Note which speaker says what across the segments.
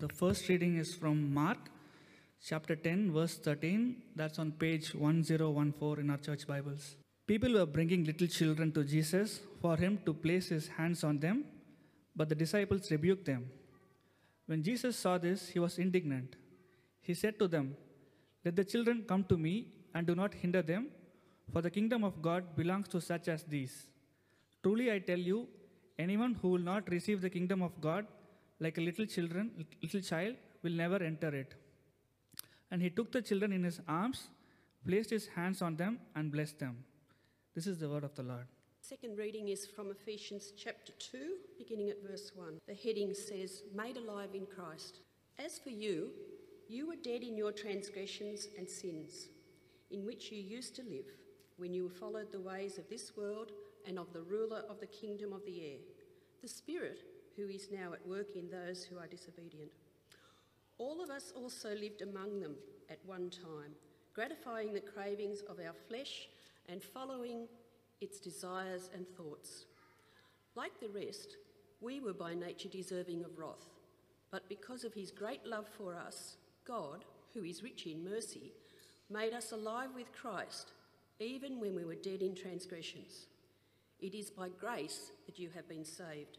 Speaker 1: The first reading is from Mark chapter 10, verse 13. That's on page 1014 in our church Bibles. People were bringing little children to Jesus for him to place his hands on them, but the disciples rebuked them. When Jesus saw this, he was indignant. He said to them, Let the children come to me and do not hinder them, for the kingdom of God belongs to such as these. Truly I tell you, anyone who will not receive the kingdom of God like a little children, little child, will never enter it. And he took the children in his arms, placed his hands on them, and blessed them. This is the word of the Lord.
Speaker 2: Second reading is from Ephesians chapter 2, beginning at verse 1. The heading says, Made alive in Christ. As for you, you were dead in your transgressions and sins, in which you used to live, when you followed the ways of this world and of the ruler of the kingdom of the air, the Spirit who is now at work in those who are disobedient. All of us also lived among them at one time, gratifying the cravings of our flesh and following its desires and thoughts. Like the rest, we were by nature deserving of wrath, but because of his great love for us, God, who is rich in mercy, made us alive with Christ, even when we were dead in transgressions. It is by grace that you have been saved.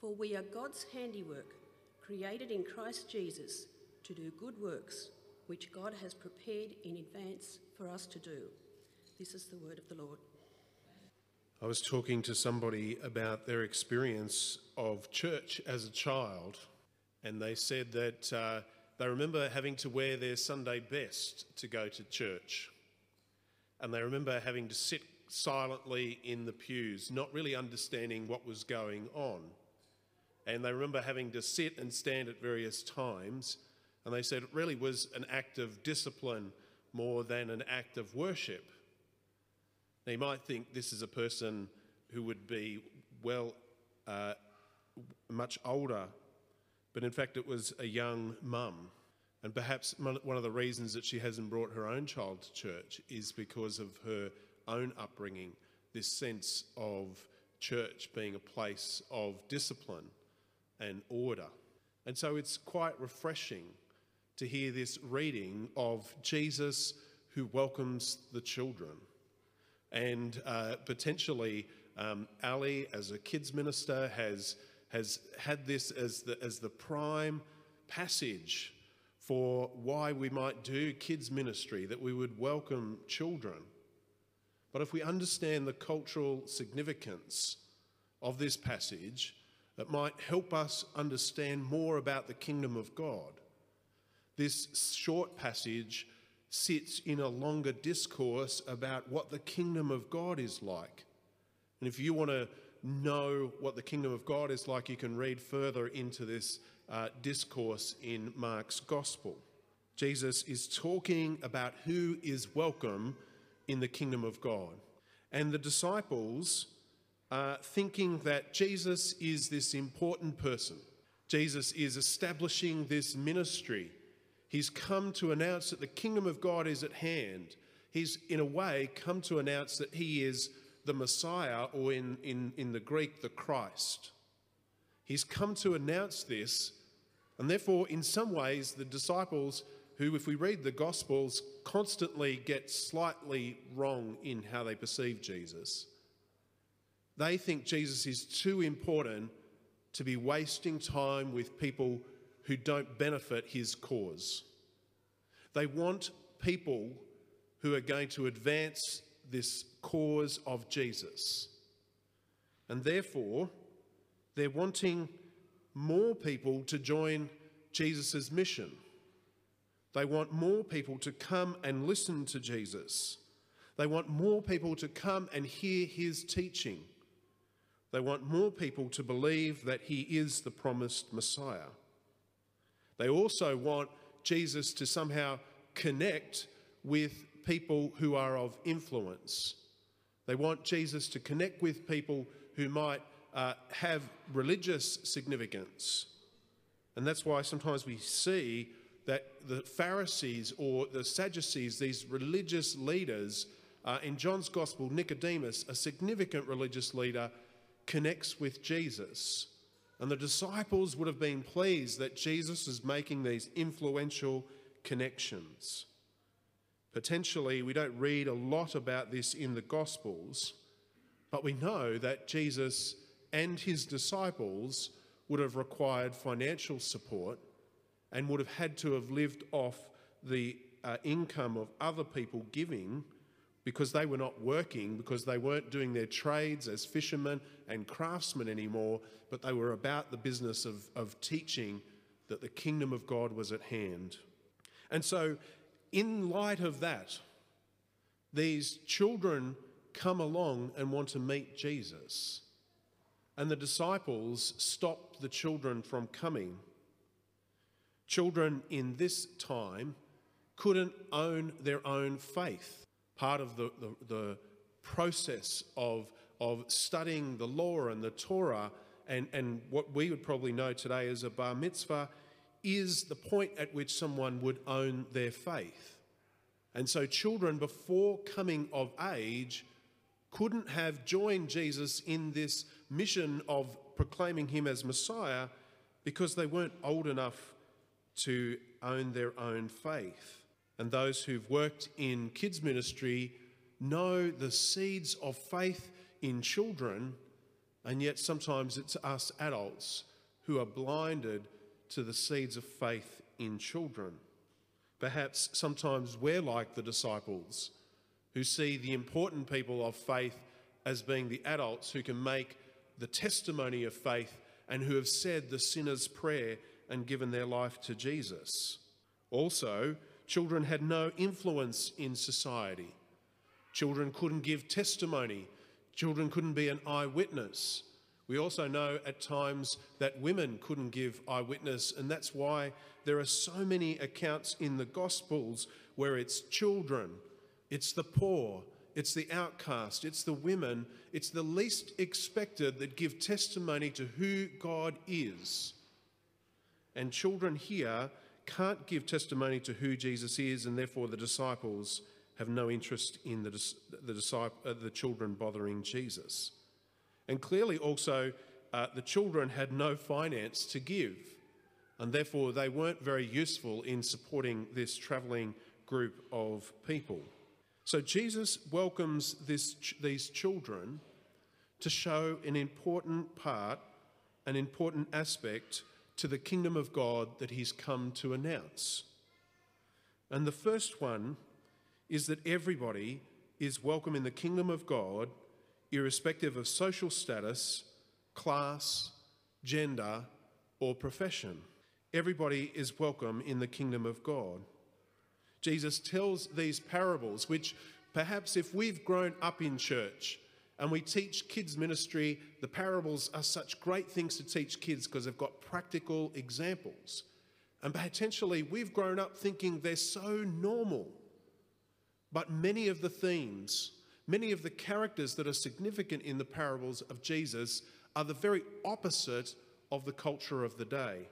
Speaker 2: For we are God's handiwork created in Christ Jesus to do good works, which God has prepared in advance for us to do. This is the word of the Lord.
Speaker 3: I was talking to somebody about their experience of church as a child, and they said that uh, they remember having to wear their Sunday best to go to church. And they remember having to sit silently in the pews, not really understanding what was going on. And they remember having to sit and stand at various times. And they said it really was an act of discipline more than an act of worship. Now, you might think this is a person who would be, well, uh, much older, but in fact, it was a young mum. And perhaps one of the reasons that she hasn't brought her own child to church is because of her own upbringing, this sense of church being a place of discipline and order. And so it's quite refreshing to hear this reading of Jesus who welcomes the children. And uh, potentially, um, Ali, as a kids minister, has, has had this as the, as the prime passage for why we might do kids ministry, that we would welcome children. But if we understand the cultural significance of this passage, that might help us understand more about the kingdom of God. This short passage sits in a longer discourse about what the kingdom of God is like. And if you want to know what the kingdom of God is like, you can read further into this uh, discourse in Mark's gospel. Jesus is talking about who is welcome in the kingdom of God. And the disciples uh, thinking that Jesus is this important person. Jesus is establishing this ministry. He's come to announce that the kingdom of God is at hand. He's, in a way, come to announce that he is the Messiah, or in, in, in the Greek, the Christ. He's come to announce this, and therefore, in some ways, the disciples, who, if we read the Gospels, constantly get slightly wrong in how they perceive Jesus, they think Jesus is too important to be wasting time with people who don't benefit his cause. They want people who are going to advance this cause of Jesus. And therefore, they're wanting more people to join Jesus' mission. They want more people to come and listen to Jesus. They want more people to come and hear his teaching. They want more people to believe that he is the promised Messiah. They also want Jesus to somehow connect with people who are of influence. They want Jesus to connect with people who might uh, have religious significance. And that's why sometimes we see that the Pharisees or the Sadducees, these religious leaders, uh, in John's Gospel, Nicodemus, a significant religious leader, connects with Jesus. And the disciples would have been pleased that Jesus is making these influential connections. Potentially, we don't read a lot about this in the Gospels, but we know that Jesus and his disciples would have required financial support and would have had to have lived off the uh, income of other people giving because they were not working, because they weren't doing their trades as fishermen and craftsmen anymore, but they were about the business of, of teaching that the kingdom of God was at hand. And so, in light of that, these children come along and want to meet Jesus. And the disciples stop the children from coming. Children in this time couldn't own their own faith. Part of the, the, the process of, of studying the law and the Torah and, and what we would probably know today as a bar mitzvah is the point at which someone would own their faith. And so, children before coming of age couldn't have joined Jesus in this mission of proclaiming him as Messiah because they weren't old enough to own their own faith. And those who've worked in kids' ministry know the seeds of faith in children, and yet sometimes it's us adults who are blinded to the seeds of faith in children. Perhaps sometimes we're like the disciples who see the important people of faith as being the adults who can make the testimony of faith and who have said the sinner's prayer and given their life to Jesus. Also, children had no influence in society. Children couldn't give testimony. Children couldn't be an eyewitness. We also know at times that women couldn't give eyewitness, and that's why there are so many accounts in the Gospels where it's children, it's the poor, it's the outcast, it's the women, it's the least expected that give testimony to who God is. And children here can't give testimony to who Jesus is, and therefore the disciples have no interest in the, the, disciple, uh, the children bothering Jesus. And clearly, also, uh, the children had no finance to give, and therefore they weren't very useful in supporting this travelling group of people. So Jesus welcomes this, these children to show an important part, an important aspect to the kingdom of God that he's come to announce. And the first one is that everybody is welcome in the kingdom of God irrespective of social status, class, gender, or profession. Everybody is welcome in the kingdom of God. Jesus tells these parables, which perhaps if we've grown up in church and we teach kids ministry, the parables are such great things to teach kids because they've got practical examples. And potentially we've grown up thinking they're so normal. But many of the themes Many of the characters that are significant in the parables of Jesus are the very opposite of the culture of the day.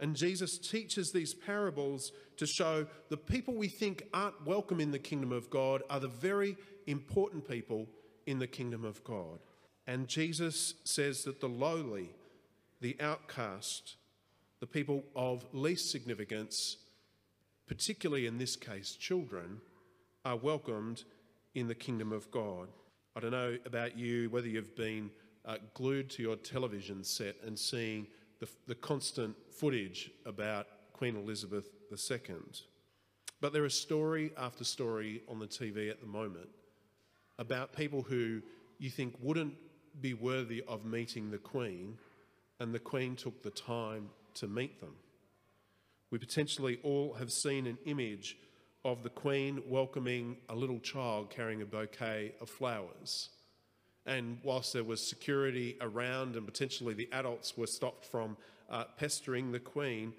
Speaker 3: And Jesus teaches these parables to show the people we think aren't welcome in the kingdom of God are the very important people in the kingdom of God. And Jesus says that the lowly, the outcast, the people of least significance, particularly in this case children, are welcomed in the kingdom of God. I don't know about you, whether you've been uh, glued to your television set and seeing the, the constant footage about Queen Elizabeth II. But there is story after story on the TV at the moment about people who you think wouldn't be worthy of meeting the Queen, and the Queen took the time to meet them. We potentially all have seen an image of the Queen welcoming a little child carrying a bouquet of flowers. And whilst there was security around and potentially the adults were stopped from uh, pestering the Queen,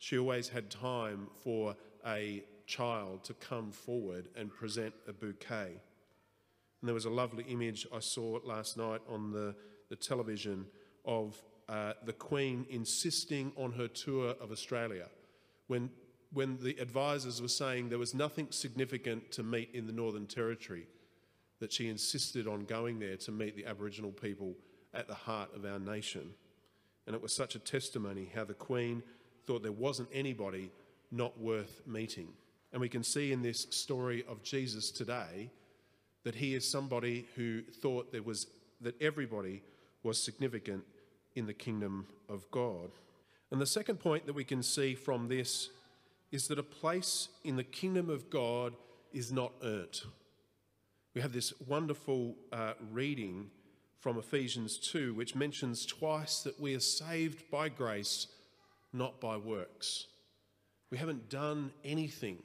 Speaker 3: She always had time for a child to come forward and present a bouquet. And there was a lovely image I saw last night on the, the television of uh, the Queen insisting on her tour of Australia when, when the advisors were saying there was nothing significant to meet in the Northern Territory, that she insisted on going there to meet the Aboriginal people at the heart of our nation. And it was such a testimony how the Queen thought there wasn't anybody not worth meeting. And we can see in this story of Jesus today that he is somebody who thought there was that everybody was significant in the kingdom of God. And the second point that we can see from this is that a place in the kingdom of God is not earned. We have this wonderful uh, reading from Ephesians 2, which mentions twice that we are saved by grace, not by works. We haven't done anything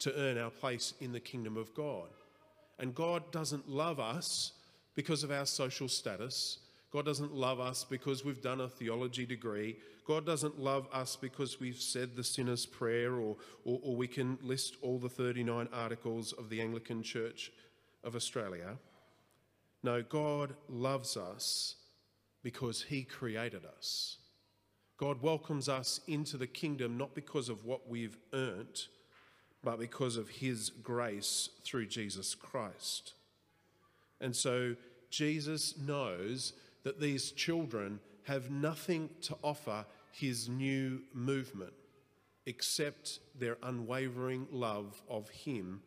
Speaker 3: to earn our place in the kingdom of God. And God doesn't love us because of our social status. God doesn't love us because we've done a theology degree. God doesn't love us because we've said the sinner's prayer or, or, or we can list all the 39 articles of the Anglican Church of Australia. No, God loves us because He created us. God welcomes us into the kingdom not because of what we've earned, but because of His grace through Jesus Christ. And so Jesus knows that these children have nothing to offer His new movement except their unwavering love of Him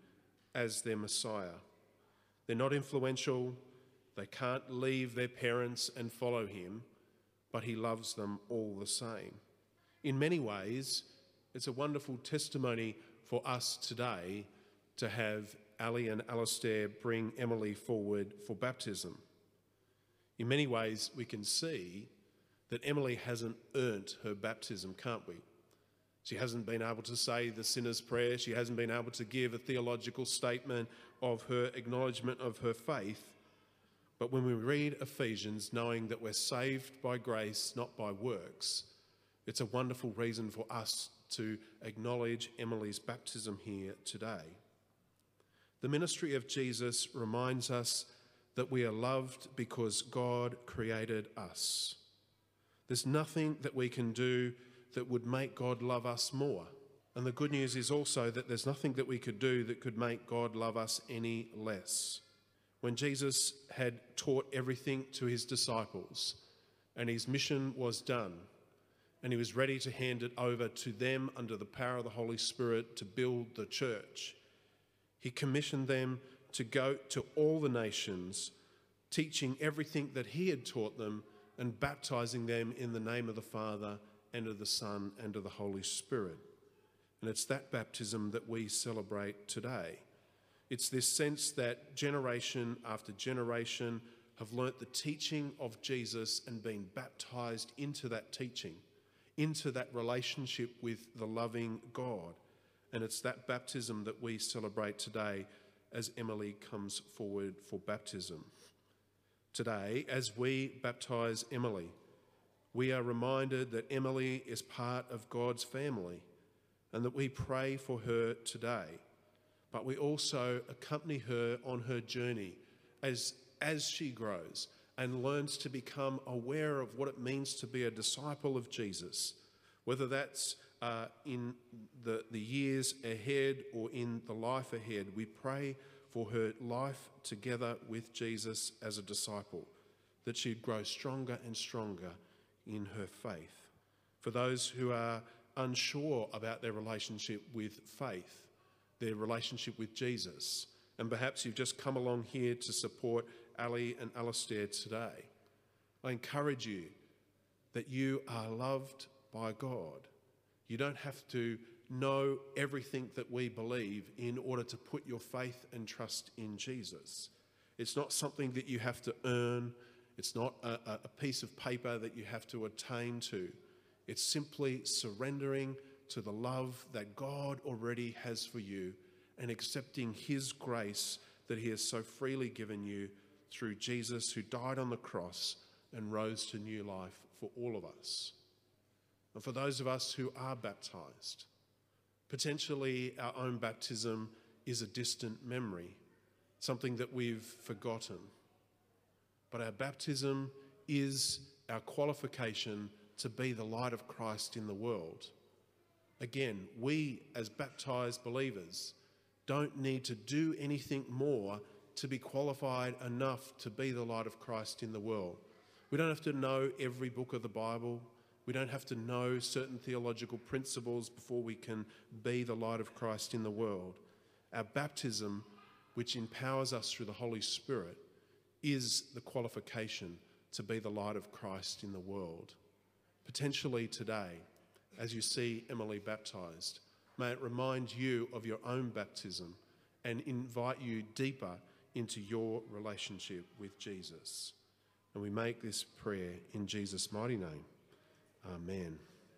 Speaker 3: as their Messiah. They're not influential, they can't leave their parents and follow him, but he loves them all the same. In many ways, it's a wonderful testimony for us today to have Ali and Alastair bring Emily forward for baptism. In many ways, we can see that Emily hasn't earned her baptism, can't we? She hasn't been able to say the sinner's prayer. She hasn't been able to give a theological statement of her acknowledgement of her faith. But when we read Ephesians, knowing that we're saved by grace, not by works, it's a wonderful reason for us to acknowledge Emily's baptism here today. The ministry of Jesus reminds us that we are loved because God created us. There's nothing that we can do that would make God love us more. And the good news is also that there's nothing that we could do that could make God love us any less when Jesus had taught everything to his disciples and his mission was done, and he was ready to hand it over to them under the power of the Holy Spirit to build the church, he commissioned them to go to all the nations, teaching everything that he had taught them and baptizing them in the name of the Father and of the Son and of the Holy Spirit. And it's that baptism that we celebrate today. It's this sense that generation after generation have learnt the teaching of Jesus and been baptized into that teaching, into that relationship with the loving God. And it's that baptism that we celebrate today as Emily comes forward for baptism. Today, as we baptize Emily, we are reminded that Emily is part of God's family and that we pray for her today but we also accompany her on her journey as, as she grows and learns to become aware of what it means to be a disciple of Jesus, whether that's uh, in the, the years ahead or in the life ahead. We pray for her life together with Jesus as a disciple, that she'd grow stronger and stronger in her faith. For those who are unsure about their relationship with faith, their relationship with Jesus. And perhaps you've just come along here to support Ali and Alastair today. I encourage you that you are loved by God. You don't have to know everything that we believe in order to put your faith and trust in Jesus. It's not something that you have to earn, it's not a, a piece of paper that you have to attain to. It's simply surrendering to the love that God already has for you and accepting His grace that He has so freely given you through Jesus, who died on the cross and rose to new life for all of us. And for those of us who are baptized, potentially our own baptism is a distant memory, something that we've forgotten. But our baptism is our qualification to be the light of Christ in the world. Again, we as baptized believers don't need to do anything more to be qualified enough to be the light of Christ in the world. We don't have to know every book of the Bible. We don't have to know certain theological principles before we can be the light of Christ in the world. Our baptism, which empowers us through the Holy Spirit, is the qualification to be the light of Christ in the world. Potentially today, as you see Emily baptized, may it remind you of your own baptism and invite you deeper into your relationship with Jesus. And we make this prayer in Jesus' mighty name. Amen.